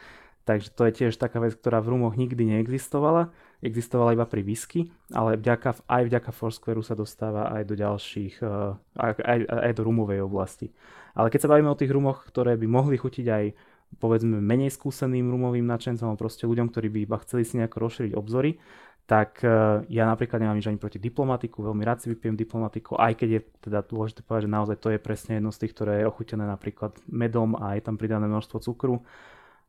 Takže to je tiež taká vec, ktorá v rumoch nikdy neexistovala. Existovala iba pri whisky, ale vďaka, aj vďaka Foursquare sa dostáva aj do ďalších, eh, aj, aj do rumovej oblasti. Ale keď sa bavíme o tých rumoch, ktoré by mohli chutiť aj povedzme menej skúseným rumovým nadšencom, proste ľuďom, ktorí by iba chceli si nejako rozšíriť obzory, tak eh, ja napríklad nemám nič ani proti diplomatiku, veľmi rád si vypijem diplomatiku, aj keď je teda dôležité povedať, že naozaj to je presne jedno z tých, ktoré je ochutené napríklad medom a je tam pridané množstvo cukru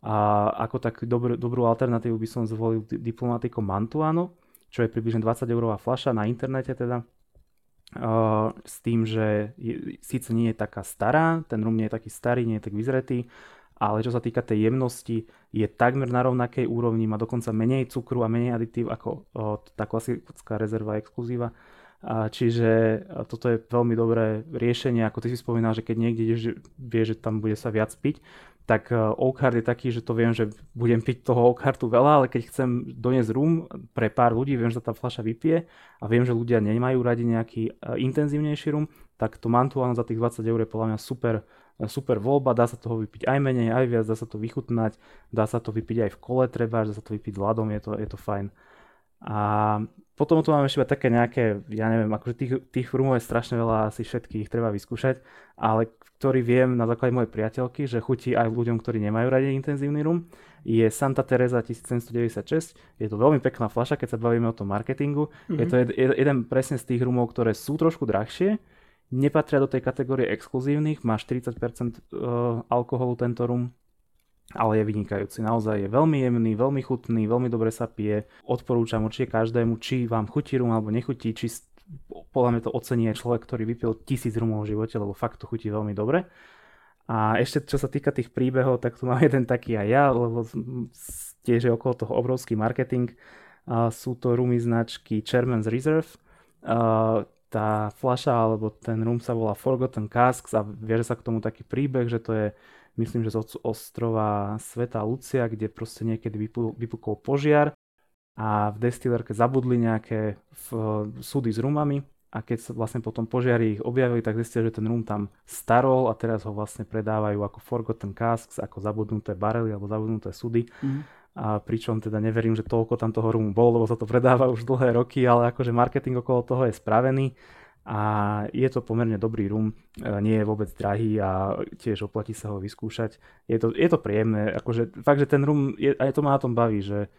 a ako tak dobrú, dobrú alternatívu by som zvolil Diplomatico Mantuano, čo je približne 20 eurová fľaša na internete teda. Uh, s tým, že je, síce nie je taká stará, ten rum nie je taký starý, nie je tak vyzretý, ale čo sa týka tej jemnosti, je takmer na rovnakej úrovni, má dokonca menej cukru a menej aditív ako uh, tá klasická rezerva exkluzíva. A čiže toto je veľmi dobré riešenie, ako ty si spomínal, že keď niekde ideš, vie, že tam bude sa viac piť, tak e, Oakhart je taký, že to viem, že budem piť toho Oakhartu veľa, ale keď chcem doniesť rum pre pár ľudí, viem, že tá fľaša vypije a viem, že ľudia nemajú radi nejaký e, intenzívnejší rum, tak to Mantuano za tých 20 eur je podľa mňa super, e, super voľba, dá sa toho vypiť aj menej, aj viac, dá sa to vychutnať, dá sa to vypiť aj v kole treba, dá sa to vypiť ľadom, je to, je to fajn. A potom tu máme ešte také nejaké, ja neviem, akože tých, tých rumov je strašne veľa, asi všetkých treba vyskúšať, ale ktorý viem na základe mojej priateľky, že chutí aj ľuďom, ktorí nemajú radi intenzívny rum, je Santa Teresa 1796. Je to veľmi pekná fľaša, keď sa bavíme o tom marketingu. Mm-hmm. Je to jed, jeden presne z tých rumov, ktoré sú trošku drahšie, nepatria do tej kategórie exkluzívnych, má 40% e, alkoholu tento rum, ale je vynikajúci. Naozaj je veľmi jemný, veľmi chutný, veľmi dobre sa pije. Odporúčam určite každému, či vám chutí rum alebo nechutí, či podľa mňa to ocení aj človek, ktorý vypil tisíc rumov v živote, lebo fakt to chutí veľmi dobre. A ešte čo sa týka tých príbehov, tak tu mám jeden taký aj ja, lebo tiež je okolo toho obrovský marketing. Sú to rumy značky Chairman's Reserve. A tá fľaša alebo ten rum sa volá Forgotten Casks a viaže sa k tomu taký príbeh, že to je myslím, že z ostrova Sveta Lucia, kde proste niekedy vypukol požiar a v destillerke zabudli nejaké v, súdy s rumami a keď sa vlastne potom požiari ich objavili, tak zistili, že ten rum tam starol a teraz ho vlastne predávajú ako forgotten casks, ako zabudnuté barely alebo zabudnuté súdy. Mm. A pričom teda neverím, že toľko tam toho rumu bolo, lebo sa to predáva už dlhé roky, ale akože marketing okolo toho je spravený a je to pomerne dobrý rum, e, nie je vôbec drahý a tiež oplatí sa ho vyskúšať. Je to, je to príjemné, akože fakt, že ten rum, je, aj to ma na tom baví, že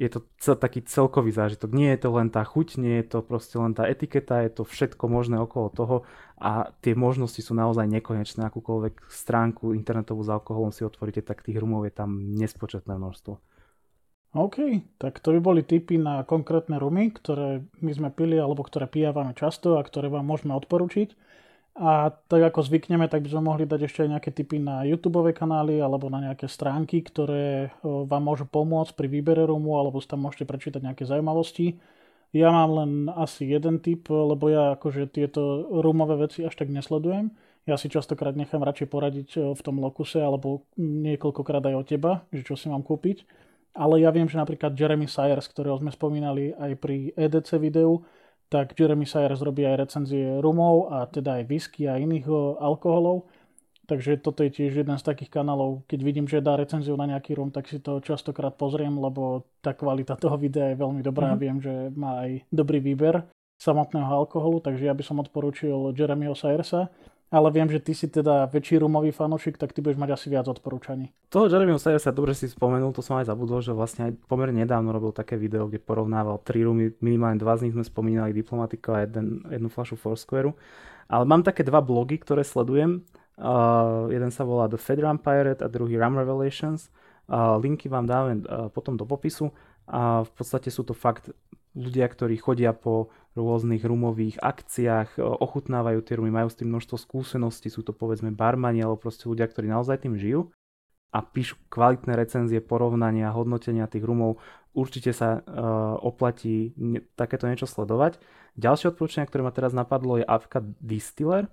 je to cel, taký celkový zážitok. Nie je to len tá chuť, nie je to proste len tá etiketa, je to všetko možné okolo toho a tie možnosti sú naozaj nekonečné. Akúkoľvek stránku internetovú s alkoholom si otvoríte, tak tých rumov je tam nespočetné množstvo. OK, tak to by boli tipy na konkrétne rumy, ktoré my sme pili alebo ktoré pijávame často a ktoré vám môžeme odporučiť. A tak ako zvykneme, tak by sme mohli dať ešte aj nejaké tipy na YouTube kanály alebo na nejaké stránky, ktoré vám môžu pomôcť pri výbere rumu alebo si tam môžete prečítať nejaké zaujímavosti. Ja mám len asi jeden tip, lebo ja akože tieto rumové veci až tak nesledujem. Ja si častokrát nechám radšej poradiť v tom lokuse alebo niekoľkokrát aj od teba, že čo si mám kúpiť ale ja viem, že napríklad Jeremy Sayers, ktorého sme spomínali aj pri EDC videu, tak Jeremy Sayers robí aj recenzie rumov a teda aj whisky a iných alkoholov. Takže toto je tiež jeden z takých kanálov, keď vidím, že dá recenziu na nejaký rum, tak si to častokrát pozriem, lebo tá kvalita toho videa je veľmi dobrá mm-hmm. a mhm. viem, že má aj dobrý výber samotného alkoholu, takže ja by som odporúčil Jeremyho Sayersa ale viem, že ty si teda väčší rumový fanúšik, tak ty budeš mať asi viac odporúčaní. Toho Jeremy sa dobre si spomenul, to som aj zabudol, že vlastne aj pomerne nedávno robil také video, kde porovnával tri rumy, minimálne dva z nich sme spomínali, Diplomatika a jeden, jednu flašu Foursquare. Ale mám také dva blogy, ktoré sledujem. Uh, jeden sa volá The Federal Pirate a druhý Ram Revelations. Uh, linky vám dáme uh, potom do popisu. A v podstate sú to fakt ľudia, ktorí chodia po rôznych rumových akciách, e, ochutnávajú tie rumy, majú s tým množstvo skúseností, sú to povedzme barmani alebo proste ľudia, ktorí naozaj tým žijú a píšu kvalitné recenzie, porovnania, hodnotenia tých rumov. Určite sa uh, oplatí ne, takéto niečo sledovať. Ďalšie odporúčanie, ktoré ma teraz napadlo, je Avka Distiller.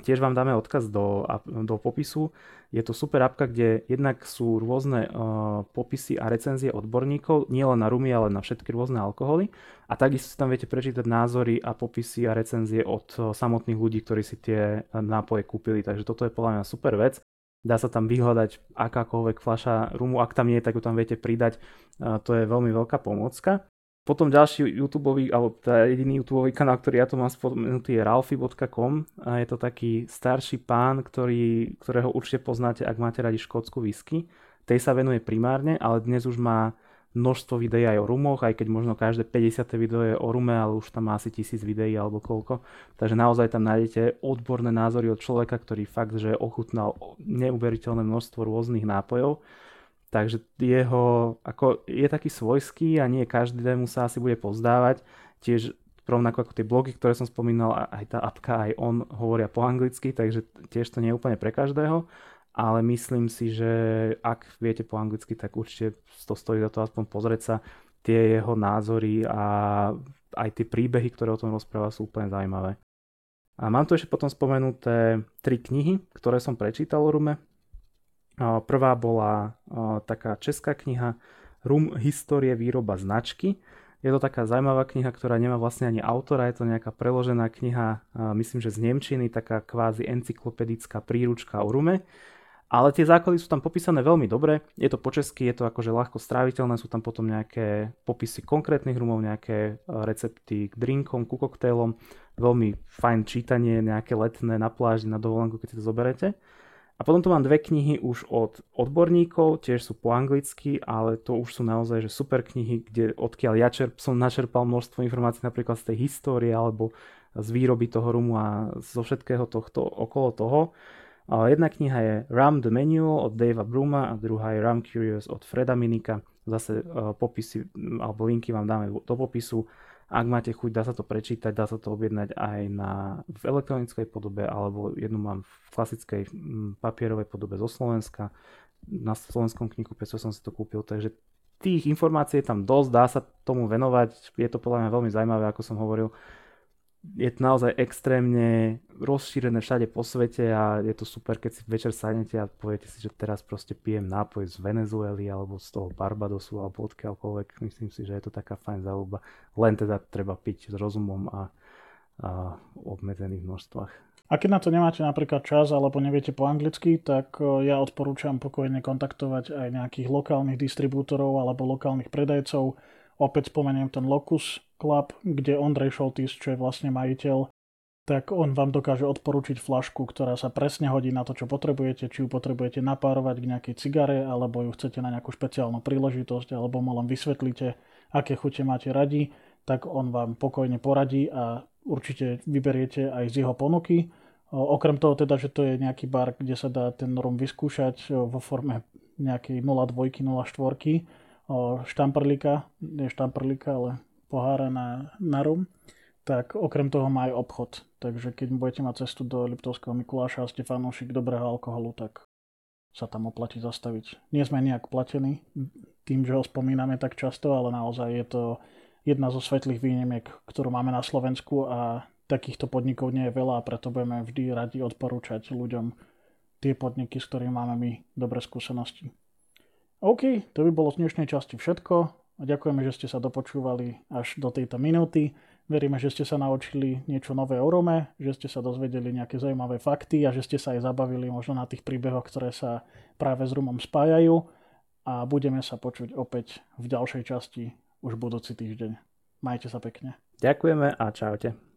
Tiež vám dáme odkaz do, do popisu. Je to super apka, kde jednak sú rôzne uh, popisy a recenzie odborníkov, nielen na rumy, ale na všetky rôzne alkoholy. A takisto si tam viete prečítať názory a popisy a recenzie od uh, samotných ľudí, ktorí si tie uh, nápoje kúpili. Takže toto je podľa mňa super vec. Dá sa tam vyhľadať akákoľvek fľaša rumu, ak tam nie je, tak ju tam viete pridať. Uh, to je veľmi veľká pomocka. Potom ďalší YouTube, alebo teda jediný YouTube kanál, ktorý ja tu mám spomenutý je ralfy.com a je to taký starší pán, ktorý, ktorého určite poznáte, ak máte radi škótsku whisky. Tej sa venuje primárne, ale dnes už má množstvo videí aj o rumoch, aj keď možno každé 50. video je o rume, ale už tam má asi tisíc videí alebo koľko. Takže naozaj tam nájdete odborné názory od človeka, ktorý fakt, že ochutnal neuveriteľné množstvo rôznych nápojov Takže jeho, ako je taký svojský a nie každému sa asi bude pozdávať. Tiež rovnako ako tie blogy, ktoré som spomínal, aj tá apka, aj on hovoria po anglicky, takže tiež to nie je úplne pre každého. Ale myslím si, že ak viete po anglicky, tak určite to stojí za to aspoň pozrieť sa. Tie jeho názory a aj tie príbehy, ktoré o tom rozpráva, sú úplne zaujímavé. A mám tu ešte potom spomenuté tri knihy, ktoré som prečítal o Rume. Prvá bola taká česká kniha Rum histórie výroba značky. Je to taká zaujímavá kniha, ktorá nemá vlastne ani autora, je to nejaká preložená kniha, myslím, že z Nemčiny, taká kvázi encyklopedická príručka o rume. Ale tie základy sú tam popísané veľmi dobre, je to po česky, je to akože ľahko stráviteľné, sú tam potom nejaké popisy konkrétnych rumov, nejaké recepty k drinkom, ku koktejlom, veľmi fajn čítanie, nejaké letné na pláži, na dovolenku, keď si to zoberete. A potom tu mám dve knihy už od odborníkov, tiež sú po anglicky, ale to už sú naozaj že super knihy, kde odkiaľ ja čerp, som načerpal množstvo informácií napríklad z tej histórie alebo z výroby toho rumu a zo všetkého tohto okolo toho. Jedna kniha je Rum the Manual od Davea Bruma a druhá je Rum Curious od Freda Minika. Zase uh, popisy alebo linky vám dáme do popisu. Ak máte chuť, dá sa to prečítať, dá sa to objednať aj na, v elektronickej podobe, alebo jednu mám v klasickej papierovej podobe zo Slovenska. Na slovenskom knihkupectve som si to kúpil, takže tých informácií je tam dosť, dá sa tomu venovať, je to podľa mňa veľmi zaujímavé, ako som hovoril je to naozaj extrémne rozšírené všade po svete a je to super, keď si večer sadnete a poviete si, že teraz proste pijem nápoj z Venezuely alebo z toho Barbadosu alebo odkiaľkoľvek. Myslím si, že je to taká fajn záľuba. Len teda treba piť s rozumom a, a obmedzených množstvách. A keď na to nemáte napríklad čas alebo neviete po anglicky, tak ja odporúčam pokojne kontaktovať aj nejakých lokálnych distribútorov alebo lokálnych predajcov. Opäť spomeniem ten Locus Club, kde Ondrej Šoltis, čo je vlastne majiteľ, tak on vám dokáže odporučiť flašku, ktorá sa presne hodí na to, čo potrebujete, či ju potrebujete napárovať k nejakej cigare, alebo ju chcete na nejakú špeciálnu príležitosť, alebo mu len vysvetlíte, aké chute máte radi, tak on vám pokojne poradí a určite vyberiete aj z jeho ponuky. Okrem toho teda, že to je nejaký bar, kde sa dá ten rum vyskúšať vo forme nejakej 02, 04, štamprlíka, nie štamprlíka, ale pohára na, na rum, tak okrem toho má aj obchod. Takže keď budete mať cestu do Liptovského Mikuláša a ste fanúšik dobrého alkoholu, tak sa tam oplatí zastaviť. Nie sme nejak platení tým, že ho spomíname tak často, ale naozaj je to jedna zo svetlých výnimiek, ktorú máme na Slovensku a takýchto podnikov nie je veľa a preto budeme vždy radi odporúčať ľuďom tie podniky, s ktorými máme my dobré skúsenosti. OK, to by bolo z dnešnej časti všetko. Ďakujeme, že ste sa dopočúvali až do tejto minúty. Veríme, že ste sa naučili niečo nové o Rome, že ste sa dozvedeli nejaké zaujímavé fakty a že ste sa aj zabavili možno na tých príbehoch, ktoré sa práve s Rumom spájajú. A budeme sa počuť opäť v ďalšej časti už budúci týždeň. Majte sa pekne. Ďakujeme a čaute.